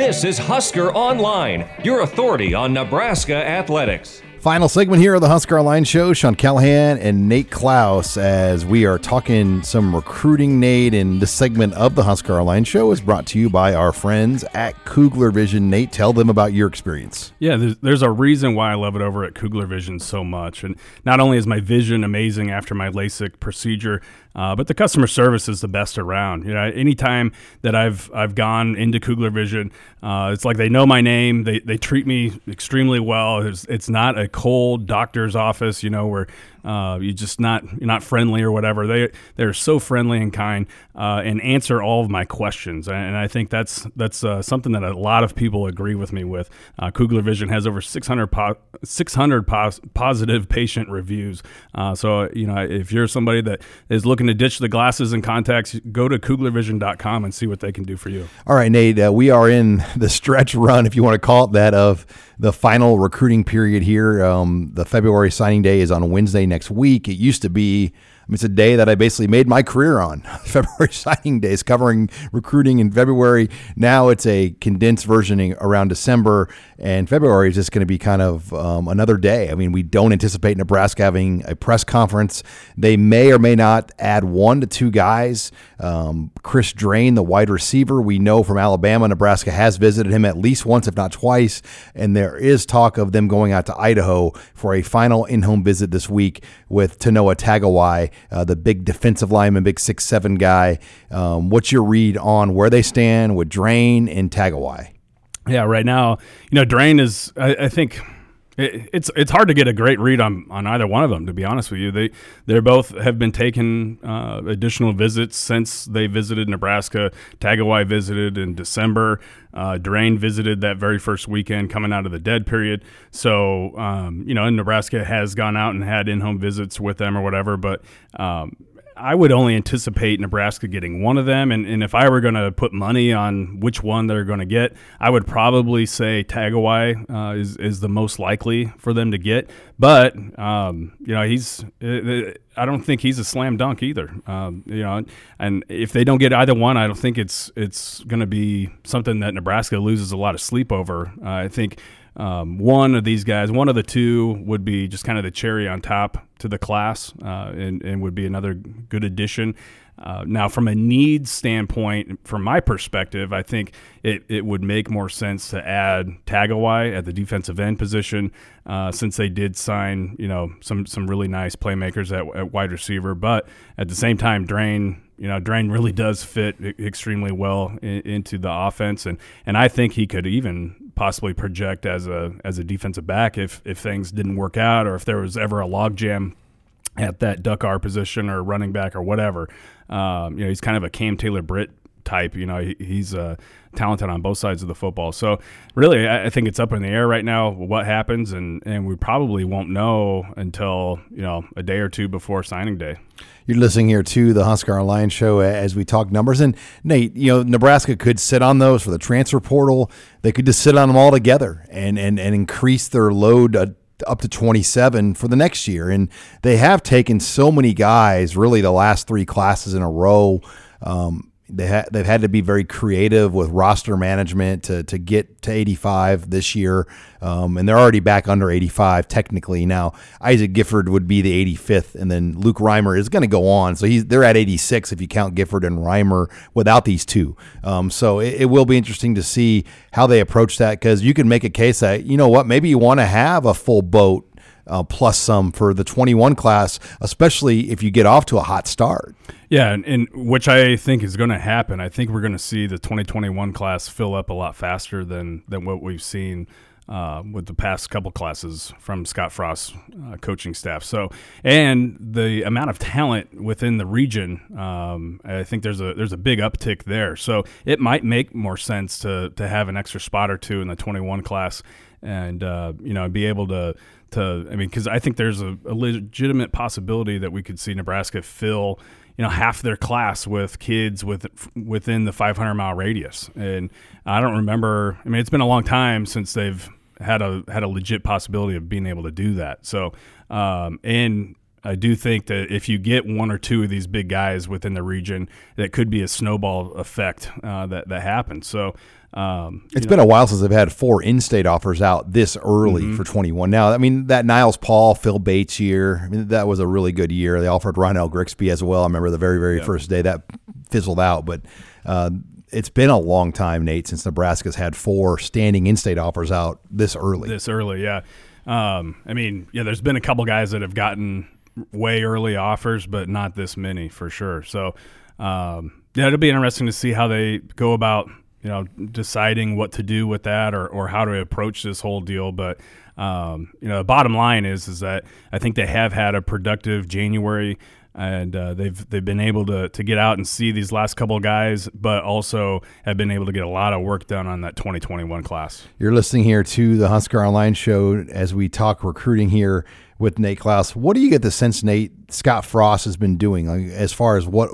This is Husker Online, your authority on Nebraska athletics. Final segment here of the Husker Online Show. Sean Callahan and Nate Clouse, as we are talking some recruiting, Nate. And this segment of the Husker Online Show is brought to you by our friends at Kugler Vision. Nate, tell them about your experience. Yeah, there's, there's a reason why I love it over at Kugler Vision so much. And not only is my vision amazing after my LASIK procedure, uh, but the customer service is the best around. You know, anytime that I've I've gone into Kugler Vision, uh, it's like they know my name. They, they treat me extremely well. It's, it's not a cold doctor's office, you know, where uh, you just not you're not friendly or whatever. They they're so friendly and kind uh, and answer all of my questions. And I think that's that's uh, something that a lot of people agree with me with. Uh, Kugler Vision has over 600 po- 600 pos- positive patient reviews. Uh, so you know if you're somebody that is looking to ditch the glasses and contacts, go to KuglerVision.com and see what they can do for you. All right, Nate. Uh, we are in the stretch run, if you want to call it that, of the final recruiting period here. Um, the February signing day is on Wednesday next week. It used to be it's a day that I basically made my career on. February signing days, covering recruiting in February. Now it's a condensed versioning around December, and February is just going to be kind of um, another day. I mean, we don't anticipate Nebraska having a press conference. They may or may not add one to two guys. Um, Chris Drain, the wide receiver, we know from Alabama, Nebraska has visited him at least once, if not twice, and there is talk of them going out to Idaho for a final in-home visit this week with Tanoa Togiai uh, the big defensive lineman, big six seven guy. Um, what's your read on where they stand with Drain and Togiai? Yeah, right now, you know, Drain is, I, I think it's it's hard to get a great read on, on either one of them. To be honest with you, they they both have been taking uh, additional visits since they visited Nebraska. Togiai visited in December. Uh, Drain visited that very first weekend coming out of the dead period. So um, you know, Nebraska has gone out and had in home visits with them or whatever. But um, I would only anticipate Nebraska getting one of them. And, and if I were going to put money on which one they're going to get, I would probably say Togiai uh, is, is the most likely for them to get. But, um, you know, he's, uh, uh, I don't think he's a slam dunk either. Um, you know, and if they don't get either one, I don't think it's, it's going to be something that Nebraska loses a lot of sleep over. Uh, I think um, one of these guys, one of the two, would be just kind of the cherry on top to the class, uh, and, and would be another good addition. Uh, now, from a needs standpoint, from my perspective, I think it, it would make more sense to add Togiai at the defensive end position, uh, since they did sign, you know, some some really nice playmakers at, at wide receiver. But at the same time, Drain you know, Drain really does fit extremely well in, into the offense, and and I think he could even possibly project as a as a defensive back if if things didn't work out or if there was ever a logjam at that duck R position or running back or whatever. Um, you know, he's kind of a Cam Taylor Britt type. You know, he, he's uh, talented on both sides of the football. So really, I, I, think it's up in the air right now what happens, and and we probably won't know until you know a day or two before signing day. You're listening here to the Husker Online Show as we talk numbers. And Nate, you know, Nebraska could sit on those for the transfer portal. They could just sit on them all together and and and increase their load. Up to 27 for the next year. And they have taken so many guys, really, the last three classes in a row. Um, they ha- they've had to be very creative with roster management to, to get to 85 this year, um, and they're already back under 85 technically now. Isaac Gifford would be the 85th, and then Luke Reimer is going to go on, so he's they're at 86 if you count Gifford and Reimer without these two. Um, so it, it, will be interesting to see how they approach that because you can make a case that you know what maybe you want to have a full boat uh, plus some for the 21 class, especially if you get off to a hot start. Yeah, and, and which I think is going to happen. I think we're going to see the 2021 class fill up a lot faster than than what we've seen uh, with the past couple classes from Scott Frost's uh, coaching staff. So, and the amount of talent within the region, um, I think there's a there's a big uptick there. So it might make more sense to to have an extra spot or two in the 21 class, and uh, you know be able to to I mean because I think there's a, a legitimate possibility that we could see Nebraska fill you know half their class with kids with within the 500 mile radius. And i don't remember i mean it's been a long time since they've had a had a legit possibility of being able to do that. So um, and I do think that if you get one or two of these big guys within the region, that could be a snowball effect uh, that that happens. So. Um, it's been a while since they've had four in-state offers out this early mm-hmm. for 21. Now, I mean that Niles Paul, Phil Bates year. I mean that was a really good year. They offered Ronnell Grixby as well. I remember the very very yep. first day that fizzled out, but uh, it's been a long time, Nate, since Nebraska's had four standing in-state offers out this early. This early, yeah. Um, I mean, yeah, there's been a couple guys that have gotten way early offers, but not this many for sure. So, um, yeah, it'll be interesting to see how they go about, you know, deciding what to do with that or, or how to approach this whole deal. But, um, you know, the bottom line is, is that I think they have had a productive January and uh, they've they've been able to to get out and see these last couple of guys, but also have been able to get a lot of work done on that 2021 class. You're listening here to the Husker Online Show as we talk recruiting here with Nate Clouse. What do you get the sense Nate Scott Frost has been doing like, as far as what?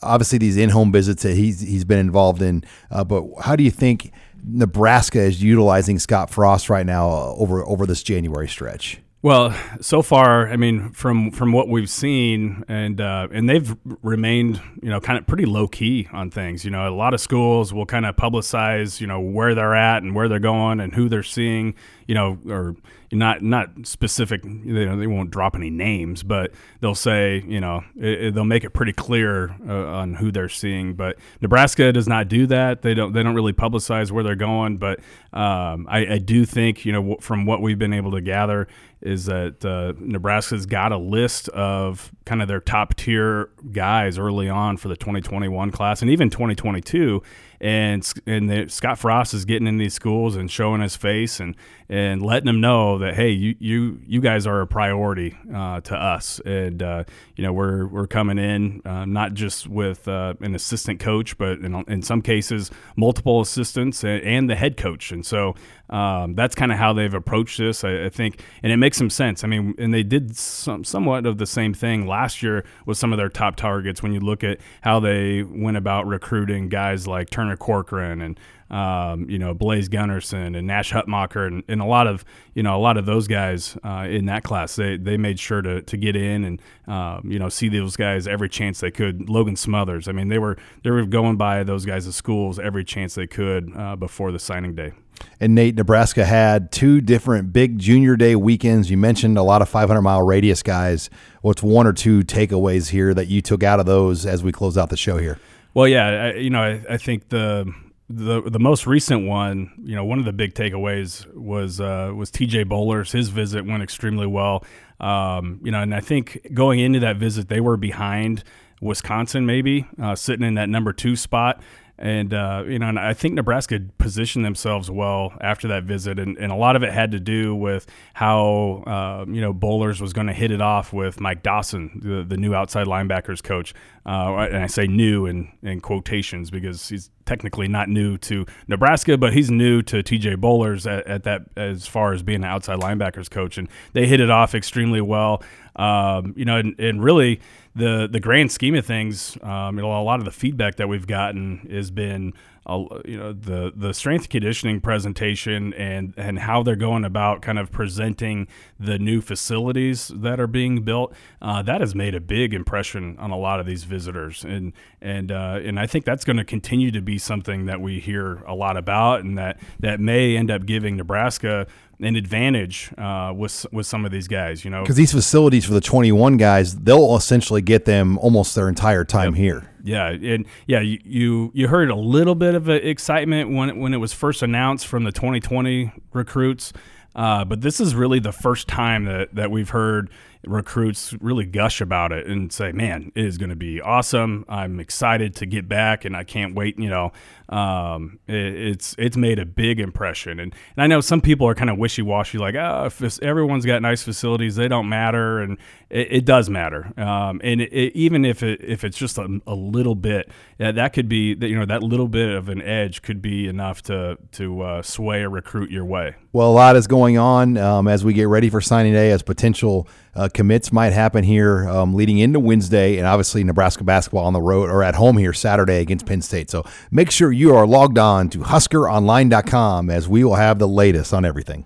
Obviously, these in-home visits that he's he's been involved in, uh, but how do you think Nebraska is utilizing Scott Frost right now uh, over over this January stretch? Well, so far, I mean, from from what we've seen, and uh, and they've remained, you know, kind of pretty low key on things. You know, a lot of schools will kind of publicize, you know, where they're at and where they're going and who they're seeing. You know, or not not specific. You know, they won't drop any names, but they'll say, you know, it, it, they'll make it pretty clear uh, on who they're seeing. But Nebraska does not do that. They don't they don't really publicize where they're going. But um, I, I do think, you know, from what we've been able to gather is that uh, Nebraska's got a list of kind of their top tier guys early on for the 2021 class and even 2022 and and the, Scott Frost is getting in these schools and showing his face and and letting them know that hey you you you guys are a priority uh, to us. And uh, you know we're we're coming in uh, not just with uh, an assistant coach but in, in some cases multiple assistants and, and the head coach. And so um, that's kind of how they've approached this I, I, think. And it makes some sense I mean and they did some somewhat of the same thing last year with some of their top targets when you look at how they went about recruiting guys like Turner Turner Corcoran and um, you know Blaise Gunnerson and Nash Hutmacher and, and, a lot of you know a lot of those guys uh, in that class they they made sure to, to get in and um, you know see those guys every chance they could. Logan Smothers, I mean they were they were going by those guys' schools every chance they could uh, before the signing day. And Nate, Nebraska had two different big junior day weekends. You mentioned a lot of 500 mile radius guys. What's one or two takeaways here that you took out of those as we close out the show here? Well, yeah, I, you know, I, I, think the the the most recent one, you know, one of the big takeaways was uh, was T.J. Bollers. His visit went extremely well. Um, you know, and I think going into that visit, they were behind Wisconsin, maybe uh, sitting in that number two spot. And uh, you know, and I think Nebraska positioned themselves well after that visit, and, and a lot of it had to do with how uh, you know Bollers was going to hit it off with Mike Dawson, the, the new outside linebackers coach. Uh, and I say new in, in quotations because he's technically not new to Nebraska, but he's new to TJ Bollers at, at that as far as being an outside linebackers coach, and they hit it off extremely well. Um, you know, and, and really the the grand scheme of things, um, you know, a lot of the feedback that we've gotten has been, uh, you know, the the strength conditioning presentation and and how they're going about kind of presenting the new facilities that are being built. Uh, that has made a big impression on a lot of these visitors, and and uh, and I think that's going to continue to be something that we hear a lot about, and that that may end up giving Nebraska an advantage uh, with with some of these guys, you know, because these facilities for the 21 guys, they'll essentially get them almost their entire time yep. here. Yeah, and yeah, you, you, you heard a little bit of uh, excitement when when it was first announced from the 2020 recruits, uh, but this is really the first time that that we've heard recruits really gush about it and say, "Man, it is going to be awesome. I'm excited to get back, and I can't wait." You know, um, it, it's it's made a big impression, and, and I know some people are kind of wishy washy, like, "Oh, if everyone's got nice facilities, they don't matter," and it, it does matter. Um, and it, even if it if it's just a, a little bit, yeah, that could be you know that little bit of an edge could be enough to to uh, sway a recruit your way. Well, a lot is going on um, as we get ready for signing day, as potential uh, commits might happen here um, leading into Wednesday, and obviously Nebraska basketball on the road or at home here Saturday against Penn State. So make sure you are logged on to HuskerOnline.com as we will have the latest on everything.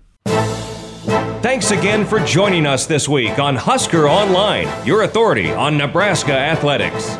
Thanks again for joining us this week on Husker Online, your authority on Nebraska athletics.